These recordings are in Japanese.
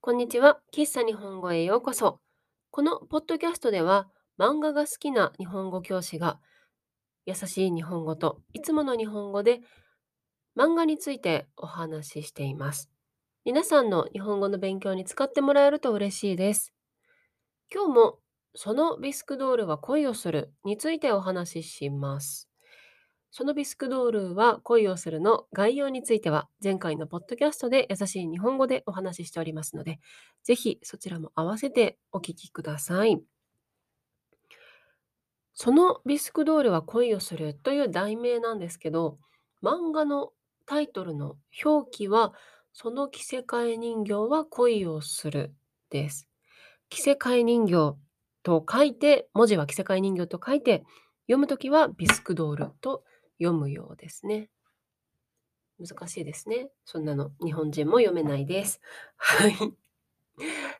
こんにちは。喫茶日本語へようこそ。このポッドキャストでは、漫画が好きな日本語教師が、優しい日本語といつもの日本語で漫画についてお話ししています。皆さんの日本語の勉強に使ってもらえると嬉しいです。今日も、そのビスクドールは恋をするについてお話しします。そのビスクドールは恋をするの概要については前回のポッドキャストで優しい日本語でお話ししておりますので、ぜひそちらも合わせてお聞きください。そのビスクドールは恋をするという題名なんですけど、漫画のタイトルの表記は、その着せ替え人形は恋をするです。着せ替え人形と書いて、文字は着せ替え人形と書いて、読むときはビスクドールと読むようですね。難しいですね。そんなの日本人も読めないです。はい。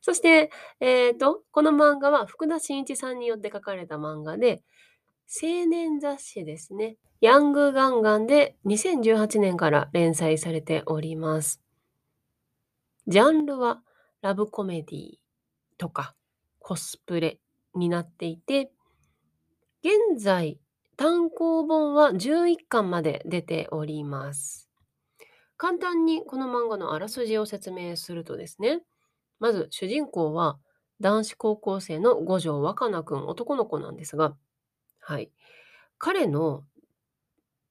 そして、えっ、と、この漫画は福田真一さんによって書かれた漫画で、青年雑誌ですね。ヤングガンガンで2018年から連載されております。ジャンルはラブコメディとかコスプレになっていて、現在単行本は11巻まで出ております。簡単にこの漫画のあらすじを説明するとですね、まず主人公は男子高校生の五条若菜くん、男の子なんですが、はい。彼の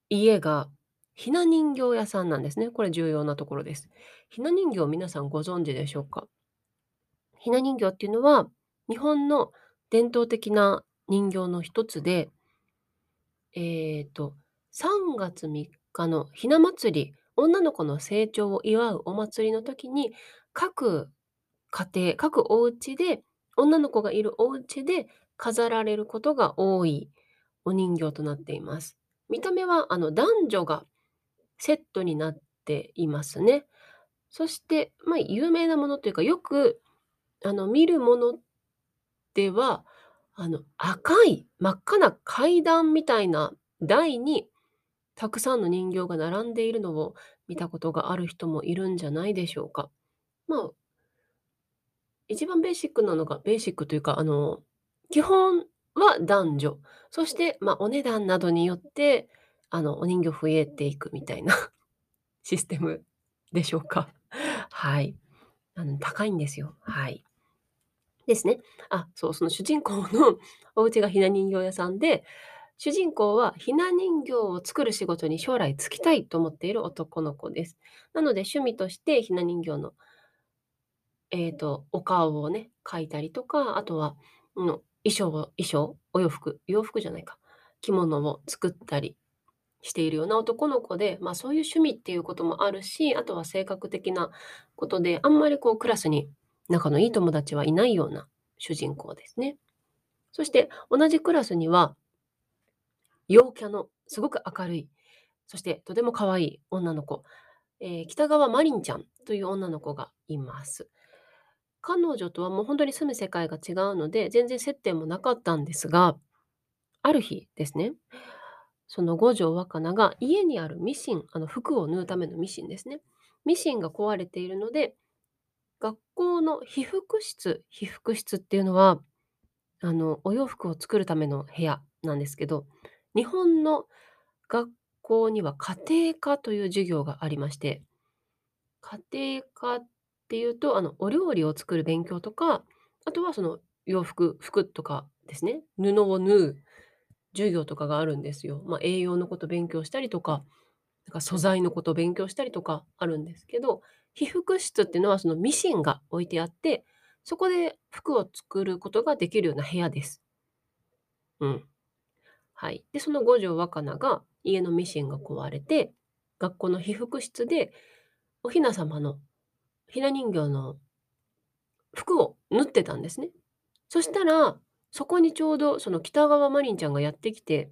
家がひな人形屋さんなんですね。これ重要なところです。ひな人形皆さんご存知でしょうか？ひな人形っていうのは日本の伝統的な人形の一つで、えっ、と、3月3日のひな祭り、女の子の成長を祝うお祭りの時に、各家庭、各お家で、女の子がいるお家で飾られることが多いお人形となっています。見た目はあの男女がセットになっていますね。そして、まあ、有名なものというか、よくあの見るものでは、あの、赤い真っ赤な階段みたいな台に、たくさんの人形が並んでいるのを見たことがある人もいるんじゃないでしょうか。まあ一番ベーシックなのがベーシックというか、あの、基本は男女。そして、まあ、お値段などによって、あの、お人形増えていくみたいな システムでしょうか。はい。あの、高いんですよ。はい。ですね。あ、そう、その主人公の お家がひな人形屋さんで、主人公はひな人形を作る仕事に将来就きたいと思っている男の子です。なので趣味としてひな人形の、えっ、と、お顔をね、描いたりとか、あとは、うん、衣装を衣装、お洋服、洋服じゃないか、着物を作ったりしているような男の子で、まあそういう趣味っていうこともあるし、あとは性格的なことで、あんまりこうクラスに仲のいい友達はいないような主人公ですね。そして同じクラスには、陽キャのすごく明るい、そしてとても可愛い女の子、えー北川マリンちゃんという女の子がいます。彼女とはもう本当に住む世界が違うので、全然接点もなかったんですが、ある日ですね、その五条若菜が家にあるミシン、あの服を縫うためのミシンですね。ミシンが壊れているので、学校の被服室、被服室っていうのは、あの、お洋服を作るための部屋なんですけど、日本の学校には家庭科という授業がありまして、家庭科っていうと、あの、お料理を作る勉強とか、あとはその洋服、服とかですね、布を縫う授業とかがあるんですよ。まあ、栄養のこと勉強したりとか、なんか素材のことを勉強したりとかあるんですけど、被服室っていうのはそのミシンが置いてあって、そこで服を作ることができるような部屋です。うん。はい。で、その五条若菜が家のミシンが壊れて、学校の被服室でお雛様のひな人形の服を縫ってたんですね。そしたら、そこにちょうどその北川マリンちゃんがやってきて、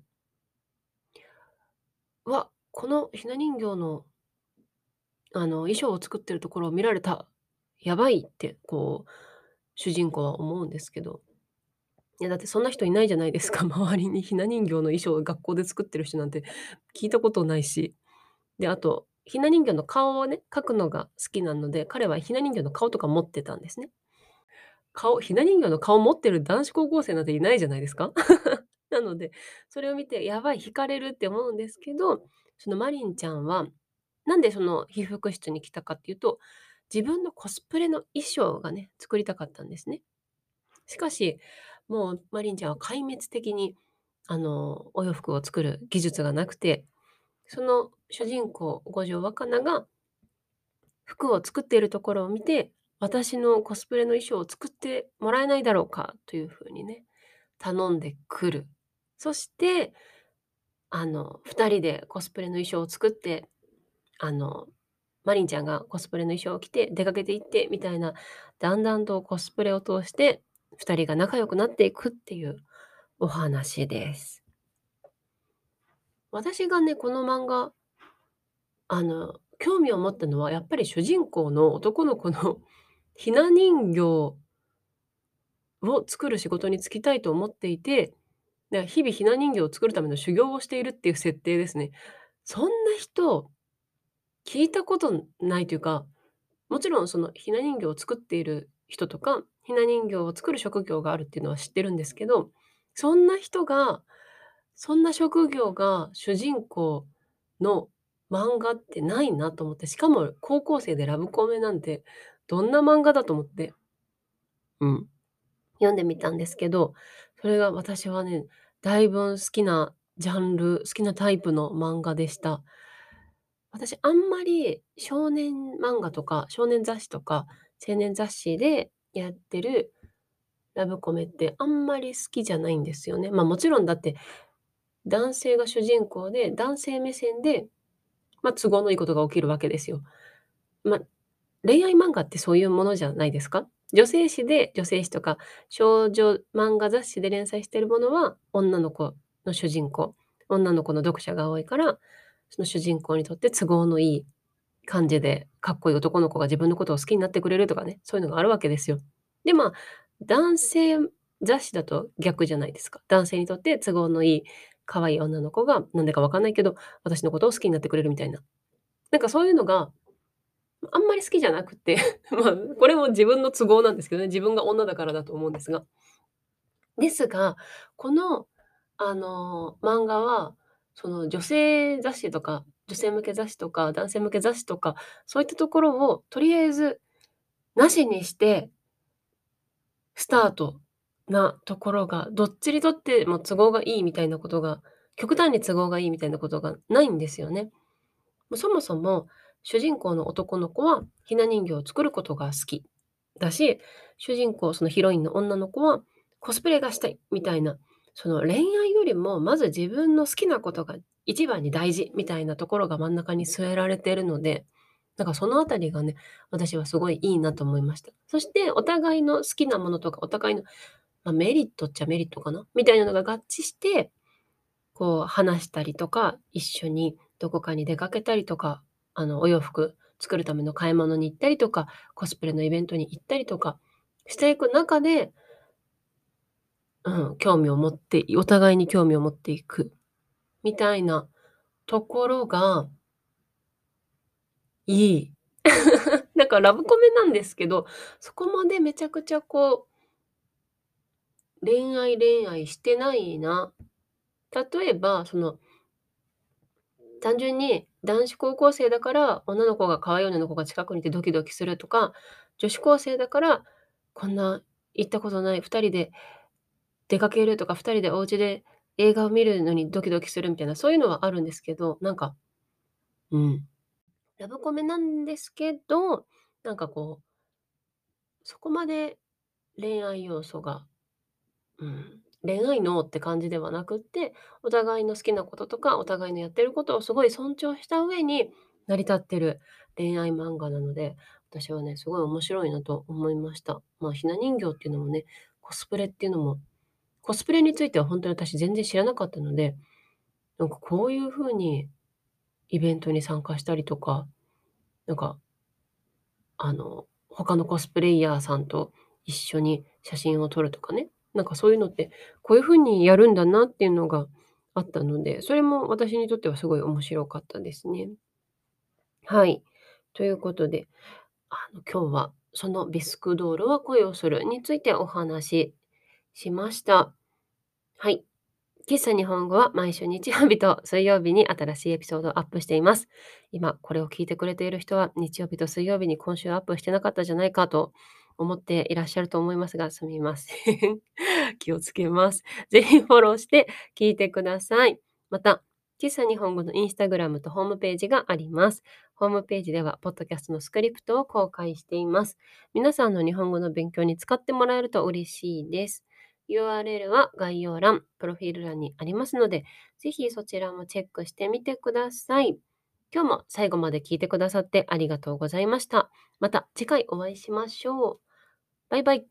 わ、このひな人形のあの衣装を作ってるところを見られた。やばいってこう主人公は思うんですけど。いやだってそんな人いないじゃないですか。周りにひな人形の衣装を学校で作ってる人なんて聞いたことないし。で、あとひな人形の顔をね、描くのが好きなので、彼はひな人形の顔とか持ってたんですね。顔ひな人形の顔持ってる男子高校生なんていないじゃないですか。なので、それを見て、やばい、惹かれるって思うんですけど、そのマリンちゃんは、なんでその被服室に来たかっていうと、自分のコスプレの衣装がね、作りたかったんですね。しかし、もうマリンちゃんは壊滅的に、あの、お洋服を作る技術がなくて、その主人公、五条若菜が服を作っているところを見て、私のコスプレの衣装を作ってもらえないだろうかというふうにね、頼んでくる。そして、あの、2人でコスプレの衣装を作って、あの、マリンちゃんがコスプレの衣装を着て出かけていってみたいな、だんだんとコスプレを通して2人が仲良くなっていくっていうお話です。私がね、この漫画、あの、興味を持ったのはやっぱり主人公の男の子のひな人形を作る仕事に就きたいと思っていて、で、日々ひな人形を作るための修行をしているっていう設定ですね。そんな人、聞いたことないというか、もちろんそのひな人形を作っている人とか、ひな人形を作る職業があるっていうのは知ってるんですけど、そんな人が、そんな職業が主人公の漫画ってないなと思って、しかも高校生でラブコメなんて、どんな漫画だと思って、うん、読んでみたんですけど、それが私はね、だいぶ好きなジャンル、好きなタイプの漫画でした。私あんまり少年漫画とか、少年雑誌とか、青年雑誌でやってるラブコメってあんまり好きじゃないんですよね。まあ、もちろんだって、男性が主人公で、男性目線で、まあ、都合のいいことが起きるわけですよ。まあ、恋愛漫画ってそういうものじゃないですか？女性誌で女性誌とか、少女漫画雑誌で連載してるものは、女の子の主人公、女の子の読者が多いから、その主人公にとって都合のいい感じで、かっこいい男の子が自分のことを好きになってくれるとかね、そういうのがあるわけですよ。で、まあ、男性雑誌だと逆じゃないですか。男性にとって都合のいい可愛い女の子が、なんでかわかんないけど、私のことを好きになってくれるみたいな。なんかそういうのがあんまり好きじゃなくて、まあ、これも自分の都合なんですけどね、自分が女だからだと思うんですが。ですが、この、あの、漫画は、その女性雑誌とか、女性向け雑誌とか、男性向け雑誌とか、そういったところをとりあえずなしにしてスタートなところが、どっちにとっても都合がいいみたいなことが、極端に都合がいいみたいなことがないんですよね。そもそも主人公の男の子はひな人形を作ることが好きだし、主人公、そのヒロインの女の子はコスプレがしたいみたいな、その恋愛よりもまず自分の好きなことが一番に大事みたいなところが真ん中に据えられているので、なんかそのあたりがね、私はすごいいいなと思いました。そしてお互いの好きなものとか、お互いの、まあ、メリットっちゃメリットかな？みたいなのが合致して、こう話したりとか、一緒にどこかに出かけたりとか、あの、お洋服作るための買い物に行ったりとか、コスプレのイベントに行ったりとかしていく中で、うん、興味を持って、お互いに興味を持っていくみたいなところがいい。なんかラブコメなんですけど、そこまでめちゃくちゃこう恋愛恋愛してないな。例えば、その単純に男子高校生だから女の子が可愛い女の子が近くにいてドキドキするとか、女子高生だからこんな行ったことない2人で出かけるとか、2人でお家で映画を見るのにドキドキするみたいな、そういうのはあるんですけど、なんか、うん。ラブコメなんですけど、なんかこう、そこまで恋愛要素が、うん、恋愛脳って感じではなくって、お互いの好きなこととか、お互いのやってることをすごい尊重した上に成り立ってる恋愛漫画なので、私はね、すごい面白いなと思いました。まあ、ひな人形っていうのもね、コスプレっていうのも、コスプレについては本当に私全然知らなかったので、なんかこういう風にイベントに参加したりとか、なんか、あの、他のコスプレイヤーさんと一緒に写真を撮るとかね、なんかそういうのって、こういう風にやるんだなっていうのがあったので、それも私にとってはすごい面白かったですね。はい。ということで、あの、今日はそのビスクドールは恋をするについてお話ししました。はい。喫茶日本語は毎週日曜日と水曜日に新しいエピソードをアップしています。今、これを聞いてくれている人は日曜日と水曜日に今週アップしてなかったじゃないかと思っていらっしゃると思いますが、すみません。気をつけます。ぜひフォローして聞いてください。また、喫茶日本語のインスタグラムとホームページがあります。ホームページでは、ポッドキャストのスクリプトを公開しています。皆さんの日本語の勉強に使ってもらえると嬉しいです。URL は概要欄、プロフィール欄にありますので、ぜひそちらもチェックしてみてください。今日も最後まで聞いてくださってありがとうございました。また次回お会いしましょう。バイバイ。